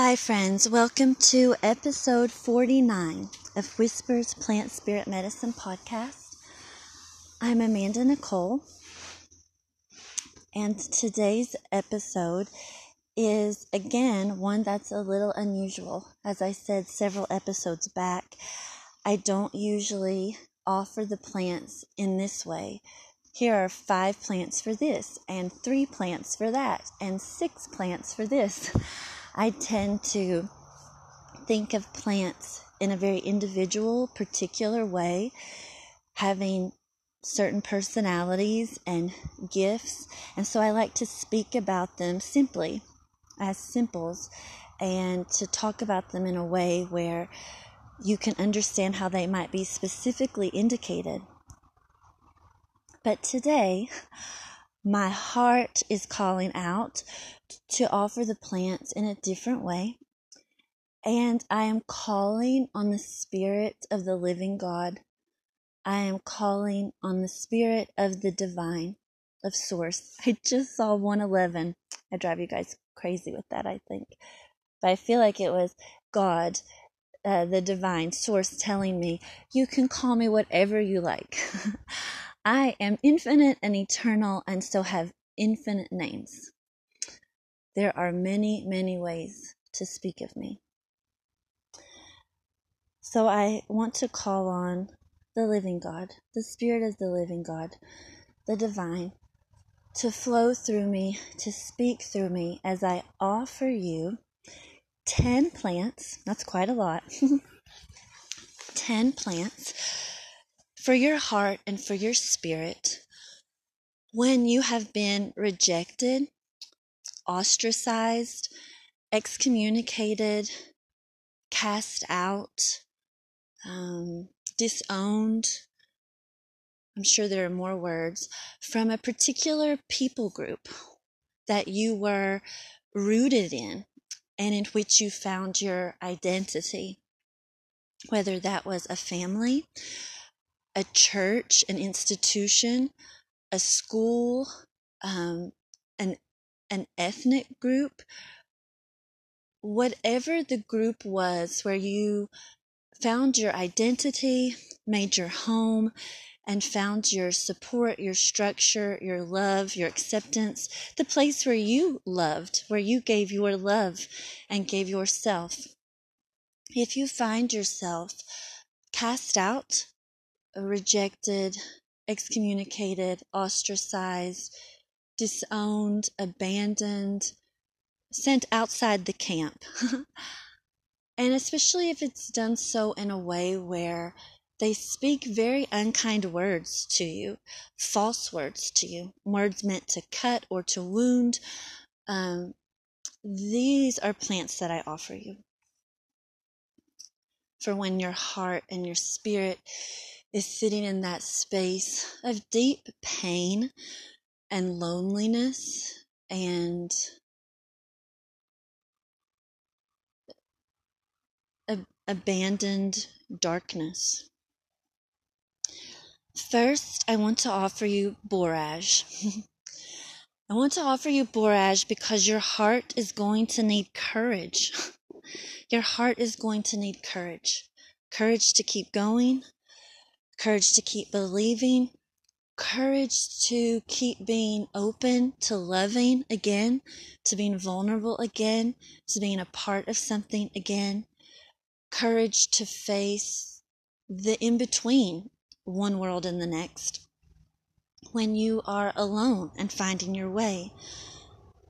Hi, friends. Welcome to episode 49 of Whispers Plant Spirit Medicine podcast. I'm Amanda Nicole, and today's episode is again one that's a little unusual. As I said several episodes back, I don't usually offer the plants in this way. Here are five plants for this, and three plants for that, and six plants for this. I tend to think of plants in a very individual, particular way, having certain personalities and gifts. And so I like to speak about them simply as simples and to talk about them in a way where you can understand how they might be specifically indicated. But today, my heart is calling out to offer the plants in a different way. And I am calling on the Spirit of the living God. I am calling on the Spirit of the divine, of Source. I just saw 111. I drive you guys crazy with that, I think. But I feel like it was God, uh, the divine source, telling me, You can call me whatever you like. I am infinite and eternal, and so have infinite names. There are many, many ways to speak of me. So I want to call on the living God, the Spirit of the living God, the divine, to flow through me, to speak through me as I offer you 10 plants. That's quite a lot. 10 plants for your heart and for your spirit when you have been rejected ostracized, excommunicated, cast out, um, disowned. I'm sure there are more words from a particular people group that you were rooted in and in which you found your identity. Whether that was a family, a church, an institution, a school, um, an an ethnic group, whatever the group was where you found your identity, made your home, and found your support, your structure, your love, your acceptance, the place where you loved, where you gave your love and gave yourself. If you find yourself cast out, rejected, excommunicated, ostracized, disowned, abandoned, sent outside the camp. and especially if it's done so in a way where they speak very unkind words to you, false words to you, words meant to cut or to wound. Um, these are plants that I offer you. For when your heart and your spirit is sitting in that space of deep pain, and loneliness and ab- abandoned darkness. First, I want to offer you borage. I want to offer you borage because your heart is going to need courage. Your heart is going to need courage. Courage to keep going, courage to keep believing, courage to keep being open to loving again, to being vulnerable again, to being a part of something again, courage to face the in between one world and the next. When you are alone and finding your way,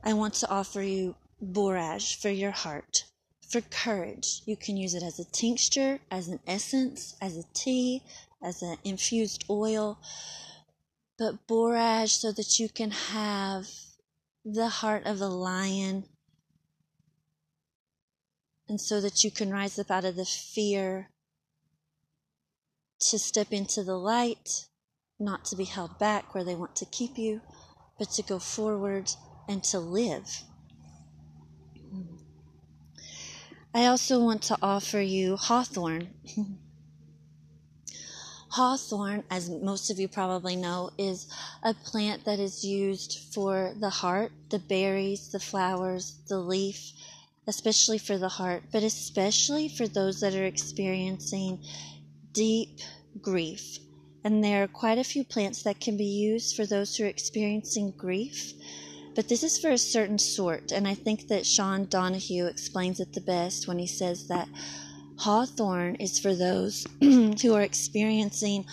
I want to offer you borage for your heart, for courage. You can use it as a tincture, as an essence, as a tea, as an infused oil but borage so that you can have the heart of the lion and so that you can rise up out of the fear to step into the light, not to be held back where they want to keep you, but to go forward and to live. I also want to offer you hawthorn. Hawthorn, as most of you probably know, is a plant that is used for the heart, the berries, the flowers, the leaf, especially for the heart, but especially for those that are experiencing deep grief. And there are quite a few plants that can be used for those who are experiencing grief. But this is for a certain sort, and I think that Sean Donahue explains it the best when he says that hawthorn is for those who are experiencing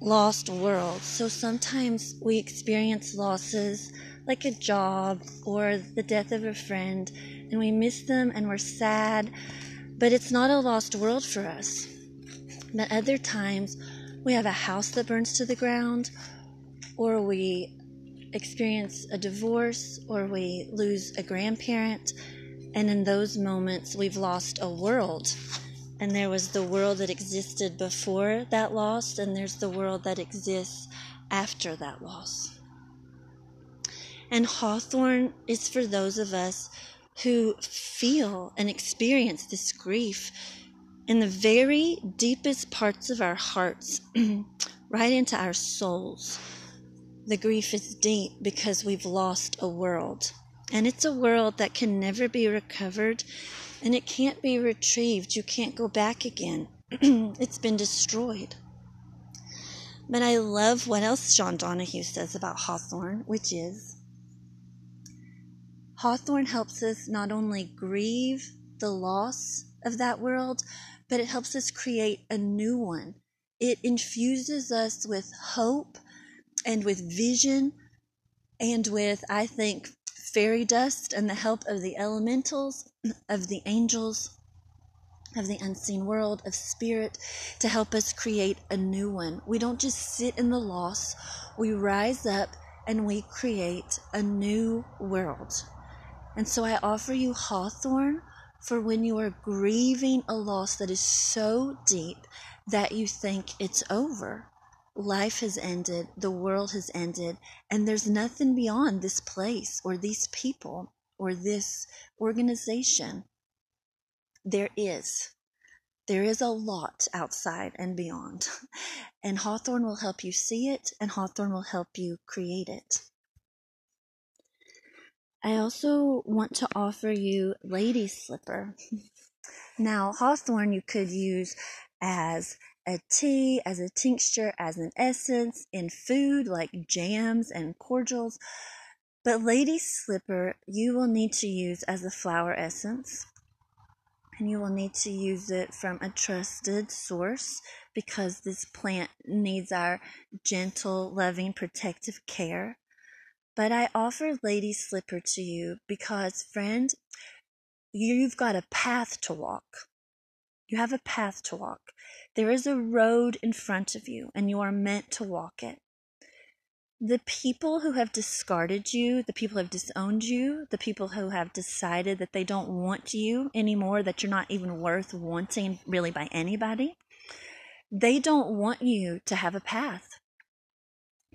lost worlds. So sometimes we experience losses like a job or the death of a friend, and we miss them and we're sad, but it's not a lost world for us. But other times we have a house that burns to the ground, or we experience a divorce or we lose a grandparent. And in those moments, we've lost a world. And there was the world that existed before that loss, and there's the world that exists after that loss. And Hawthorn is for those of us who feel and experience this grief in the very deepest parts of our hearts, right into our souls. The grief is deep because we've lost a world. And it's a world that can never be recovered and it can't be retrieved. You can't go back again. it's been destroyed. But I love what else Sean Donahue says about Hawthorn, which is Hawthorn helps us not only grieve the loss of that world, but it helps us create a new one. It infuses us with hope and with vision and with, I think, fairy dust and the help of the elementals, of the angels, of the unseen world, of spirit, to help us create a new one. We don't just sit in the loss, we rise up and we create a new world. And so I offer you hawthorn for when you are grieving a loss that is so deep that you think it's over life has ended, the world has ended, and there's nothing beyond this place or these people or this organization. There is. There is a lot outside and beyond. And Hawthorn will help you see it, and Hawthorn will help you create it. I also want to offer you Lady Slipper. Now, Hawthorn you could use as a tea, as a tincture, as an essence, in food like jams and cordials. But Lady Slipper, you will need to use as a flower essence. And you will need to use it from a trusted source because this plant needs our gentle, loving, protective care. But I offer Lady Slipper to you because, friend, you've got a path to walk. You have a path to walk. There is a road in front of you, and you are meant to walk it. The people who have discarded you, the people who have disowned you, the people who have decided that they don't want you anymore, that you're not even worth wanting really by anybody, they don't want you to have a path.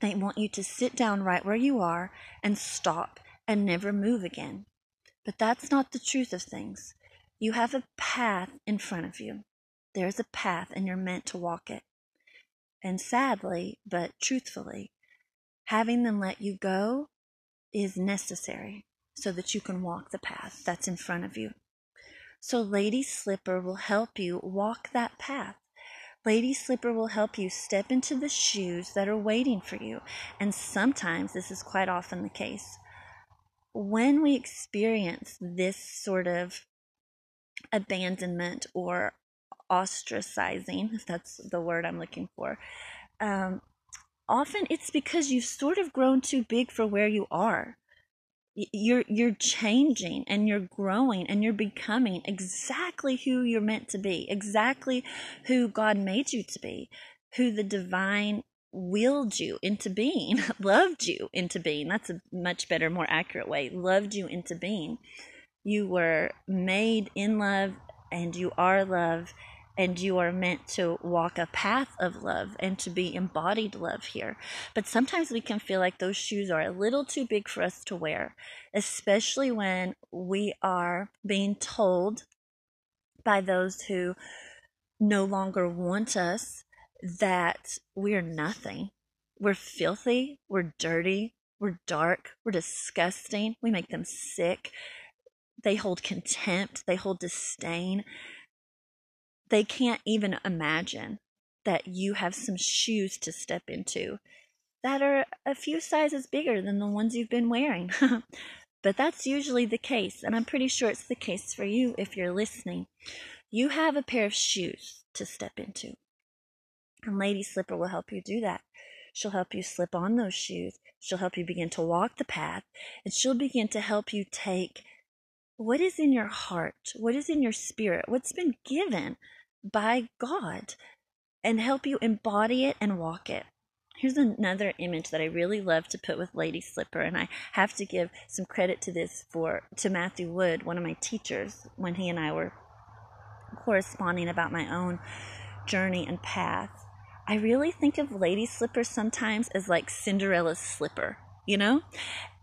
They want you to sit down right where you are and stop and never move again. But that's not the truth of things. You have a path in front of you. There's a path, and you're meant to walk it. And sadly, but truthfully, having them let you go is necessary so that you can walk the path that's in front of you. So, Lady Slipper will help you walk that path. Lady Slipper will help you step into the shoes that are waiting for you. And sometimes this is quite often the case. When we experience this sort of abandonment or ostracizing, if that's the word I'm looking for, um, often it's because you've sort of grown too big for where you are. You're you're changing and you're growing and you're becoming exactly who you're meant to be, exactly who God made you to be, who the divine willed you into being, loved you into being. That's a much better, more accurate way. Loved you into being. You were made in love and you are love and you are meant to walk a path of love and to be embodied love here. But sometimes we can feel like those shoes are a little too big for us to wear, especially when we are being told by those who no longer want us that we're nothing. We're filthy, we're dirty, we're dark, we're disgusting, we make them sick they hold contempt, they hold disdain. They can't even imagine that you have some shoes to step into that are a few sizes bigger than the ones you've been wearing. but that's usually the case, and I'm pretty sure it's the case for you if you're listening. You have a pair of shoes to step into. And Lady Slipper will help you do that. She'll help you slip on those shoes. She'll help you begin to walk the path. And she'll begin to help you take what is in your heart, what is in your spirit, what's been given by God, and help you embody it and walk it. Here's another image that I really love to put with Lady Slipper, and I have to give some credit to this for to Matthew Wood, one of my teachers, when he and I were corresponding about my own journey and path. I really think of Lady Slipper sometimes as like Cinderella's slipper, you know?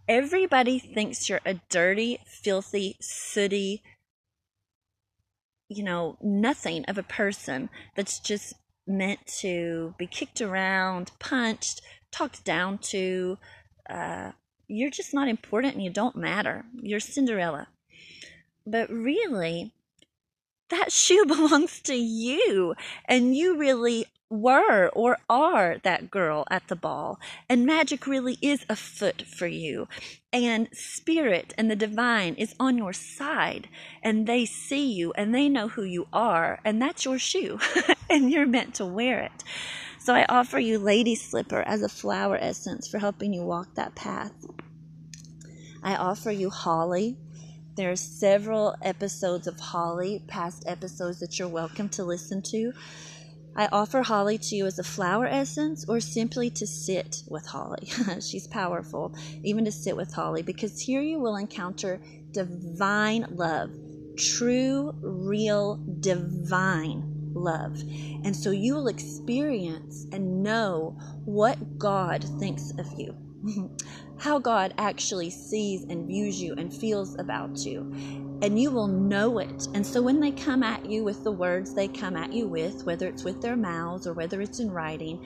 Everybody thinks you're a dirty, filthy, sooty, you know, nothing of a person that's just meant to be kicked around, punched, talked down to. Uh, you're just not important and you don't matter. You're Cinderella. But really, that shoe belongs to you, and you really were or are that girl at the ball. And magic really is afoot for you. And spirit and the divine is on your side. And they see you and they know who you are. And that's your shoe. and you're meant to wear it. So I offer you Lady Slipper as a flower essence for helping you walk that path. I offer you Holly. There are several episodes of Holly, past episodes that you're welcome to listen to. I offer Holly to you as a flower essence or simply to sit with Holly. She's powerful, even to sit with Holly, because here you will encounter divine love, true, real, divine love. And so you will experience and know what God thinks of you. how God actually sees and views you and feels about you. And you will know it. And so when they come at you with the words they come at you with, whether it's with their mouths or whether it's in writing,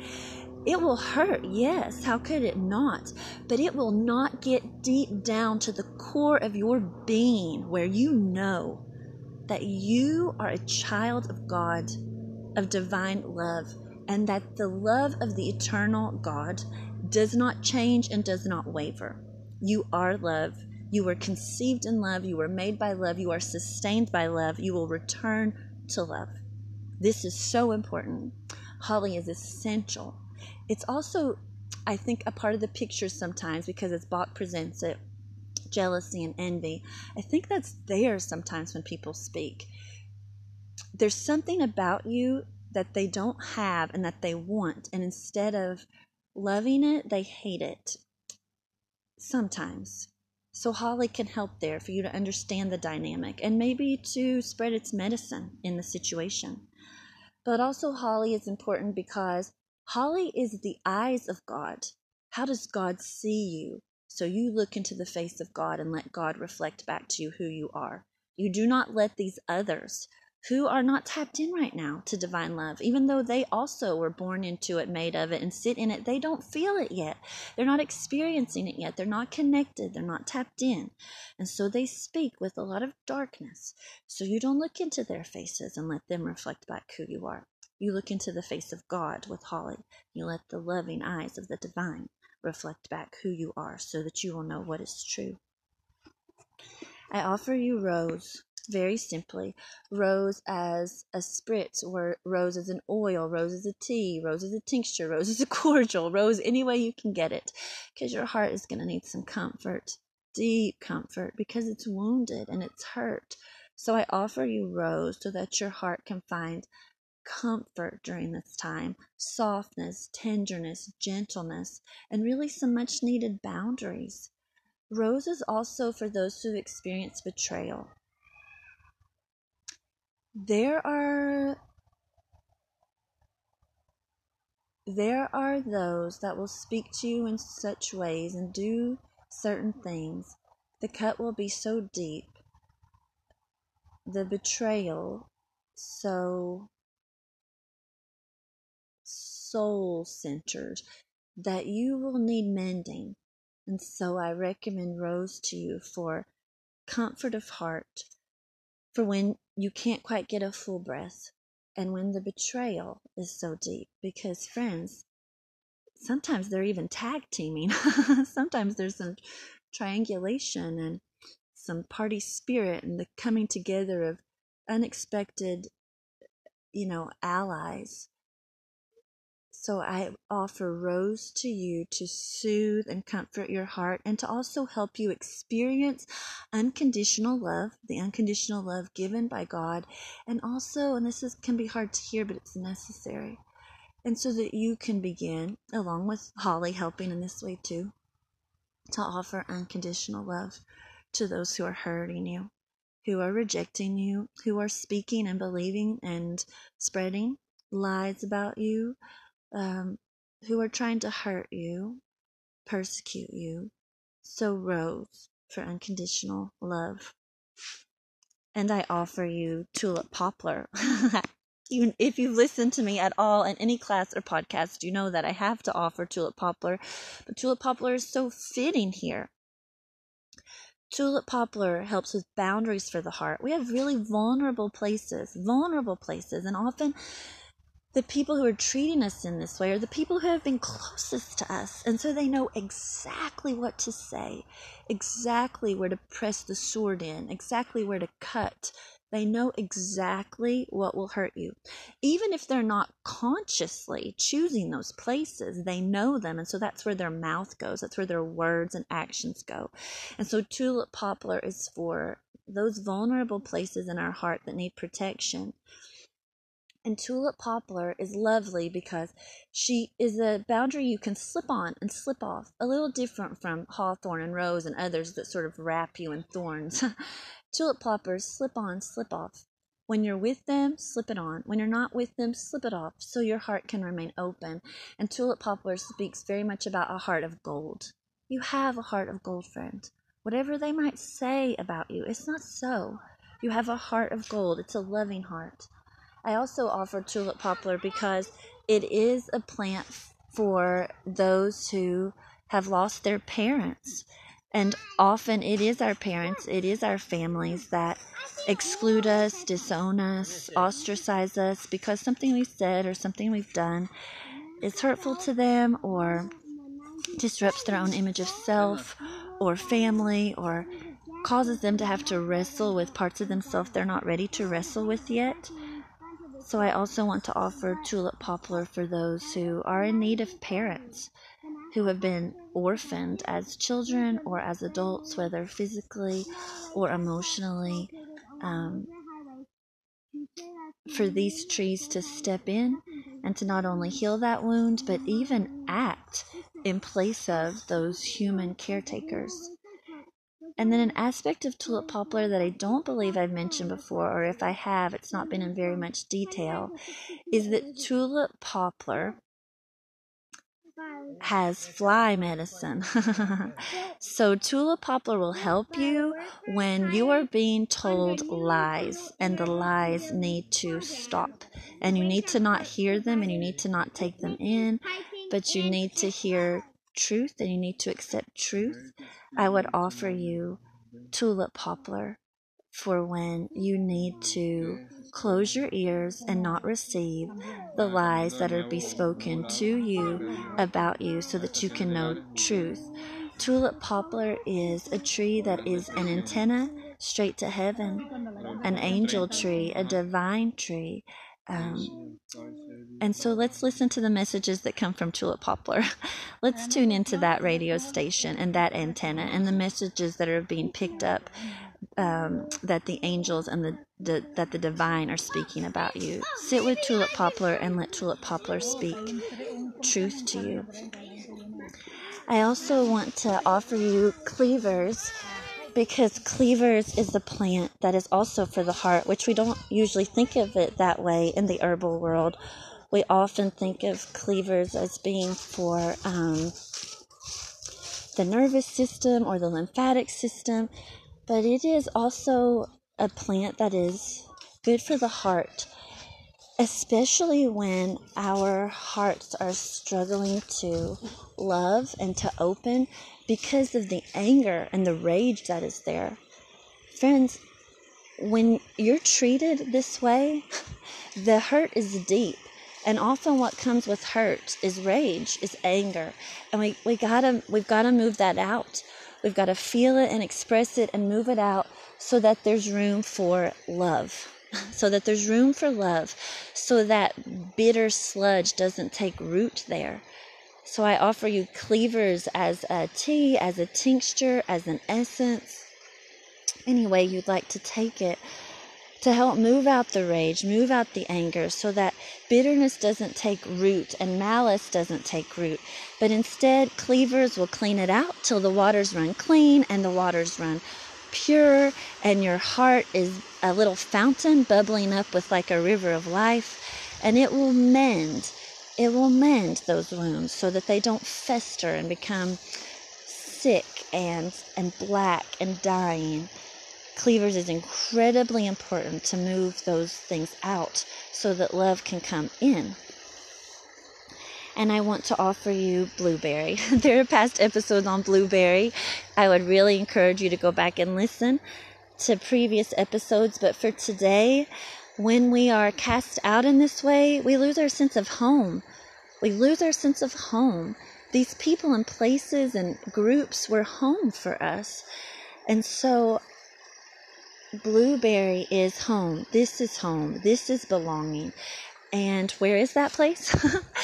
it will hurt, yes. How could it not? But it will not get deep down to the core of your being where you know that you are a child of God, of divine love, and that the love of the eternal God does not change and does not waver. You are love. You were conceived in love. You were made by love. You are sustained by love. You will return to love. This is so important. Holly is essential. It's also, I think, a part of the picture sometimes because as Bach presents it, jealousy and envy. I think that's there sometimes when people speak. There's something about you that they don't have and that they want, and instead of loving it, they hate it. Sometimes. So, Holly can help there for you to understand the dynamic and maybe to spread its medicine in the situation. But also, Holly is important because Holly is the eyes of God. How does God see you? So, you look into the face of God and let God reflect back to you who you are. You do not let these others who are not tapped in right now to divine love, even though they also were born into it, made of it, and sit in it, they don't feel it yet. They're not experiencing it yet. They're not connected. They're not tapped in. And so they speak with a lot of darkness. So you don't look into their faces and let them reflect back who you are. You look into the face of God with Holly. You let the loving eyes of the divine reflect back who you are so that you will know what is true. I offer you Rose very simply rose as a spritz or rose as an oil rose as a tea rose as a tincture rose as a cordial rose any way you can get it because your heart is going to need some comfort deep comfort because it's wounded and it's hurt. So i offer you rose so that your heart can find comfort during this time softness tenderness gentleness and really some much needed boundaries. Rose is also for those who experience betrayal there are there are those that will speak to you in such ways and do certain things. The cut will be so deep. The betrayal so soul centered that you will need mending. And so i recommend rose to you for comfort of heart for when you can't quite get a full breath and when the betrayal is so deep. Because, friends, sometimes they're even tag teaming. sometimes there's some triangulation and some party spirit and the coming together of unexpected, you know, allies. So I offer Rose to you to soothe and comfort your heart and to also help you experience unconditional love, the unconditional love given by God, and also, and this is, can be hard to hear, but it's necessary. And so that you can begin, along with Holly helping in this way too, to offer unconditional love to those who are hurting you, who are rejecting you, who are speaking and believing and spreading lies about you, um, who are trying to hurt you, persecute you. So, Rose, for unconditional love. And I offer you Tulip Poplar. Even if you've listened to me at all in any class or podcast, you know that I have to offer Tulip Poplar. But Tulip Poplar is so fitting here. Tulip Poplar helps with boundaries for the heart. We have really vulnerable places, vulnerable places, and often the people who are treating us in this way are the people who have been closest to us. And so they know exactly what to say, exactly where to press the sword in, exactly where to cut, they know exactly what will hurt you. Even if they're not consciously choosing those places, they know them. And so that's where their mouth goes, that's where their words and actions go. And so tulip poplar is for those vulnerable places in our heart that need protection. And tulip poplar is lovely because she is a boundary you can slip on and slip off, a little different from hawthorn and rose and others that sort of wrap you in thorns. Tulip Poplar's slip on, slip off. When you're with them, slip it on. When you're not with them, slip it off so your heart can remain open. And Tulip Poplar speaks very much about a heart of gold. You have a heart of gold, friend. Whatever they might say about you, it's not so. You have a heart of gold. It's a loving heart. I also offer Tulip Poplar because it is a plant for those who have lost their parents. And often it is our parents, it is our families that exclude us, disown us, ostracize us because something we've said or something we've done is hurtful to them or disrupts their own image of self or family or causes them to have to wrestle with parts of themselves they're not ready to wrestle with yet. So I also want to offer tulip poplar for those who are in need of parents who have been orphaned as children or as adults, whether physically or emotionally, um, for these trees to step in and to not only heal that wound, but even act in place of those human caretakers. And then an aspect of tulip poplar that I don't believe I've mentioned before, or if I have, it's not been in very much detail, is that tulip poplar has fly medicine. so tulip poplar will help you when you are being told lies and the lies need to stop. And you need to not hear them and you need to not take them in, but you need to hear truth and you need to accept truth. I would offer you tulip poplar for when you need to close your ears and not receive the lies that are bespoken to you about you so that you can know truth. Tulip poplar is a tree that is an antenna straight to heaven, an angel tree, a divine tree. Um, and so let's listen to the messages that come from Tulip Poplar. let's tune into that radio station and that antenna and the messages that are being picked up um, that the angels and the, the, that the divine are speaking about you. Sit with Tulip Poplar and let Tulip Poplar speak truth to you. I also want to offer you cleavers because cleavers is a plant that is also for the heart, which we don't usually think of it that way in the herbal world. We often think of cleavers as being for um, the nervous system or the lymphatic system, but it is also a plant that is good for the heart, especially when our hearts are struggling to love and to open because of the anger and the rage that is there. Friends, when you're treated this way, the hurt is deep. And often what comes with hurt is rage, is anger. And we, we gotta we've gotta move that out. We've got to feel it and express it and move it out so that there's room for love. So that there's room for love, so that bitter sludge doesn't take root there. So I offer you cleavers as a tea, as a tincture, as an essence, any way you'd like to take it to help move out the rage, move out the anger, so that bitterness doesn't take root and malice doesn't take root. But instead, cleavers will clean it out till the waters run clean and the waters run pure, and your heart is a little fountain bubbling up with like a river of life, and it will mend. It will mend those wounds so that they don't fester and become sick and and black and dying cleavers is incredibly important to move those things out so that love can come in. And I want to offer you blueberry. there are past episodes on blueberry. I would really encourage you to go back and listen to previous episodes. But for today, when we are cast out in this way, we lose our sense of home. We lose our sense of home. These people and places and groups were home for us. And so Blueberry is home. This is home. This is belonging. And where is that place?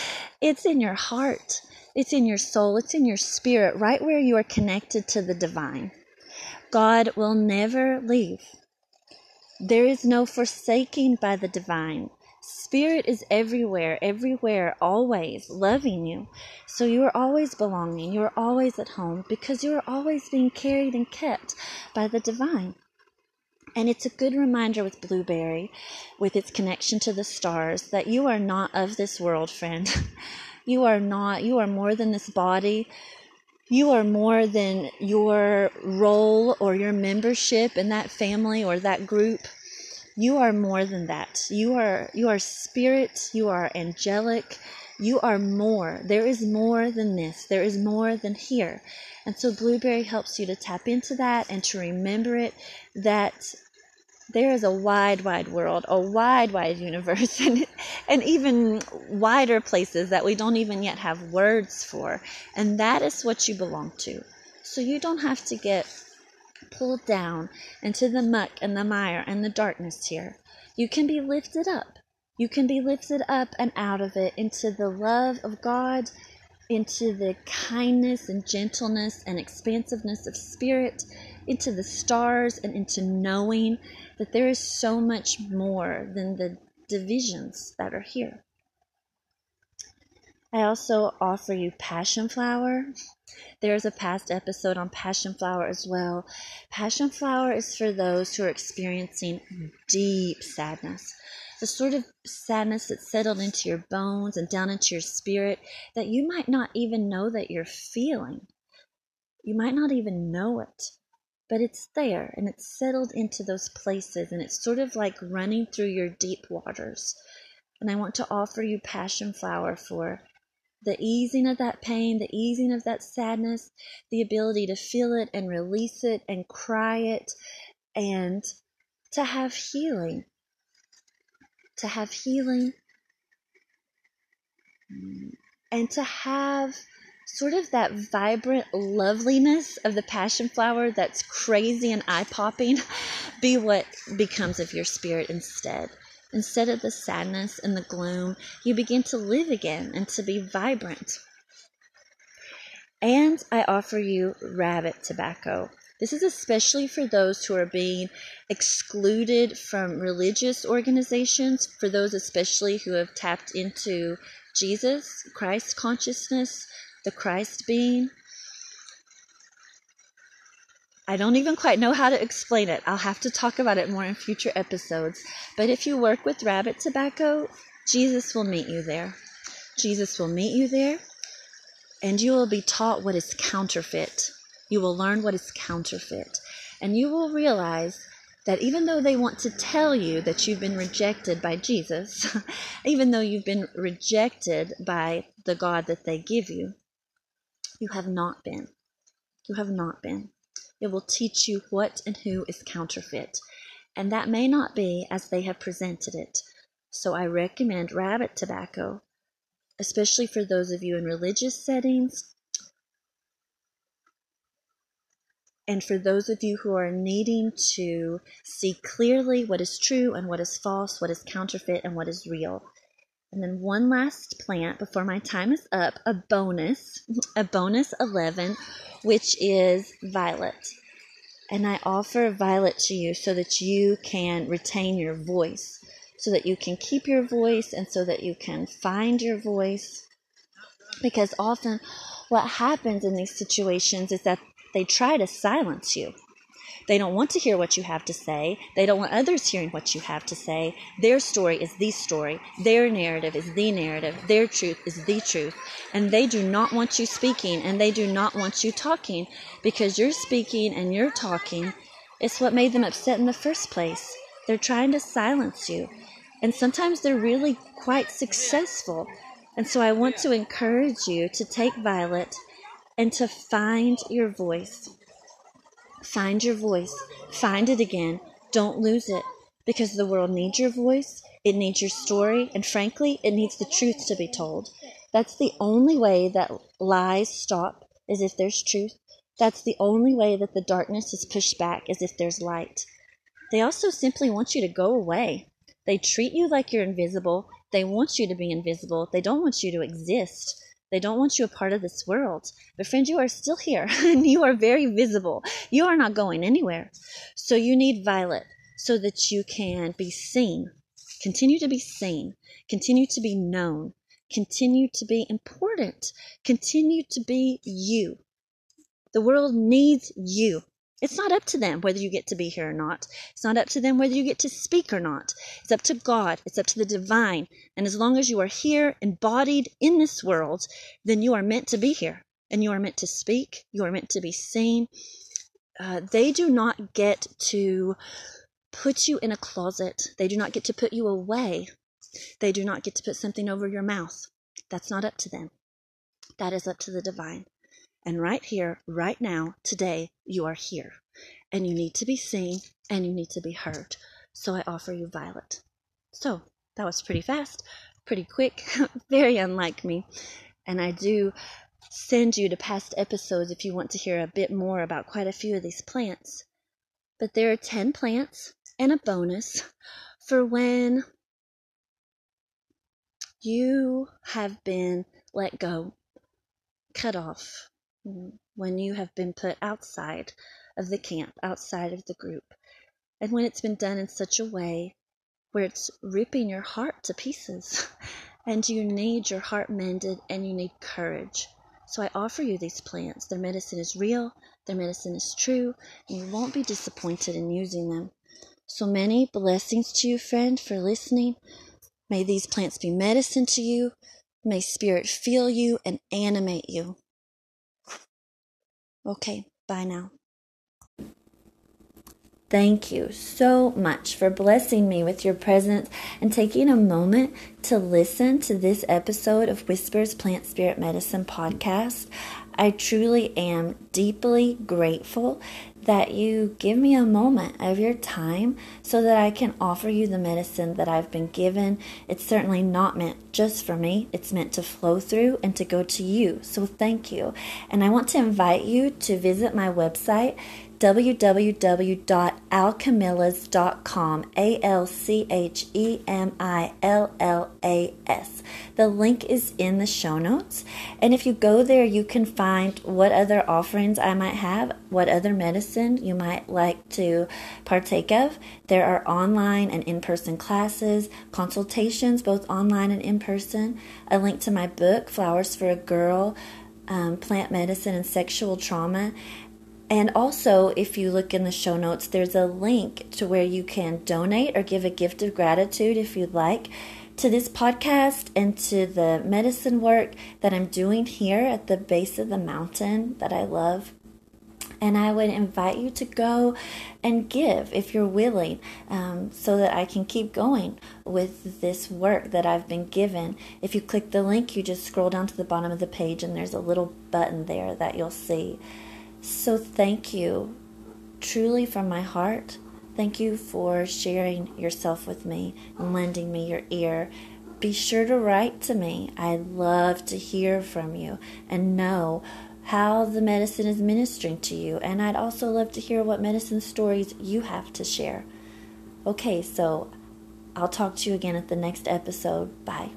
it's in your heart. It's in your soul. It's in your spirit, right where you are connected to the divine. God will never leave. There is no forsaking by the divine. Spirit is everywhere, everywhere, always loving you. So you are always belonging. You are always at home because you are always being carried and kept by the divine. And it's a good reminder with Blueberry, with its connection to the stars, that you are not of this world, friend. you are not, you are more than this body. You are more than your role or your membership in that family or that group. You are more than that. You are you are spirit, you are angelic, you are more. There is more than this. There is more than here. And so Blueberry helps you to tap into that and to remember it that there is a wide, wide world, a wide, wide universe, and, and even wider places that we don't even yet have words for. And that is what you belong to. So you don't have to get pulled down into the muck and the mire and the darkness here. You can be lifted up. You can be lifted up and out of it into the love of God, into the kindness and gentleness and expansiveness of spirit, into the stars and into knowing that there is so much more than the divisions that are here. I also offer you passion flower. There's a past episode on passion flower as well. Passion flower is for those who are experiencing deep sadness. The sort of sadness that's settled into your bones and down into your spirit that you might not even know that you're feeling. You might not even know it but it's there and it's settled into those places and it's sort of like running through your deep waters. And I want to offer you passion flower for the easing of that pain, the easing of that sadness, the ability to feel it and release it and cry it and to have healing. To have healing and to have sort of that vibrant loveliness of the passion flower that's crazy and eye popping be what becomes of your spirit instead. Instead of the sadness and the gloom, you begin to live again and to be vibrant. And I offer you rabbit tobacco. This is especially for those who are being excluded from religious organizations, for those especially who have tapped into Jesus, Christ consciousness, the Christ being. I don't even quite know how to explain it. I'll have to talk about it more in future episodes. But if you work with rabbit tobacco, Jesus will meet you there. Jesus will meet you there, and you will be taught what is counterfeit. You will learn what is counterfeit. And you will realize that even though they want to tell you that you've been rejected by Jesus, even though you've been rejected by the God that they give you, you have not been. You have not been. It will teach you what and who is counterfeit. And that may not be as they have presented it. So I recommend rabbit tobacco, especially for those of you in religious settings. And for those of you who are needing to see clearly what is true and what is false, what is counterfeit and what is real. And then one last plant before my time is up, a bonus, a bonus 11, which is violet. And I offer violet to you so that you can retain your voice, so that you can keep your voice, and so that you can find your voice. Because often what happens in these situations is that they try to silence you. They don't want to hear what you have to say. They don't want others hearing what you have to say. Their story is the story. Their narrative is the narrative. Their truth is the truth. And they do not want you speaking and they do not want you talking because you're speaking and you're talking. It's what made them upset in the first place. They're trying to silence you. And sometimes they're really quite successful. And so I want to encourage you to take Violet and to find your voice. Find your voice. Find it again. Don't lose it. Because the world needs your voice, it needs your story, and frankly, it needs the truth to be told. That's the only way that lies stop, is if there's truth. That's the only way that the darkness is pushed back, is if there's light. They also simply want you to go away. They treat you like you're invisible. They want you to be invisible. They don't want you to exist. They don't want you a part of this world. But friend, you are still here and you are very visible. You are not going anywhere. So you need violet so that you can be seen. Continue to be seen. Continue to be known. Continue to be important. Continue to be you. The world needs you. It's not up to them whether you get to be here or not. It's not up to them whether you get to speak or not. It's up to God. It's up to the divine. And as long as you are here, embodied in this world, then you are meant to be here. And you are meant to speak. You are meant to be seen. Uh, they do not get to put you in a closet. They do not get to put you away. They do not get to put something over your mouth. That's not up to them. That is up to the divine. And right here, right now, today, you are here. And you need to be seen and you need to be heard. So I offer you Violet. So that was pretty fast, pretty quick, very unlike me. And I do send you to past episodes if you want to hear a bit more about quite a few of these plants. But there are 10 plants and a bonus for when you have been let go, cut off, when you have been put outside of the camp, outside of the group, and when it's been done in such a way where it's ripping your heart to pieces, and you need your heart mended and you need courage. So I offer you these plants. Their medicine is real, their medicine is true, and you won't be disappointed in using them. So many blessings to you, friend, for listening. May these plants be medicine to you. May Spirit feel you and animate you. Okay, bye now. Thank you so much for blessing me with your presence and taking a moment to listen to this episode of Whispers Plant Spirit Medicine podcast. I truly am deeply grateful that you give me a moment of your time so that I can offer you the medicine that I've been given. It's certainly not meant just for me, it's meant to flow through and to go to you. So thank you. And I want to invite you to visit my website www.alchemillas.com. A L C H E M I L L A S. The link is in the show notes. And if you go there, you can find what other offerings I might have, what other medicine you might like to partake of. There are online and in person classes, consultations, both online and in person, a link to my book, Flowers for a Girl. Um, plant medicine and sexual trauma, and also, if you look in the show notes, there's a link to where you can donate or give a gift of gratitude if you'd like to this podcast and to the medicine work that I'm doing here at the base of the mountain that I love. And I would invite you to go and give if you're willing um, so that I can keep going with this work that I've been given. If you click the link, you just scroll down to the bottom of the page and there's a little button there that you'll see. So thank you truly from my heart, thank you for sharing yourself with me and lending me your ear. Be sure to write to me. I love to hear from you and know how the medicine is ministering to you. And I'd also love to hear what medicine stories you have to share. Okay, so I'll talk to you again at the next episode. Bye.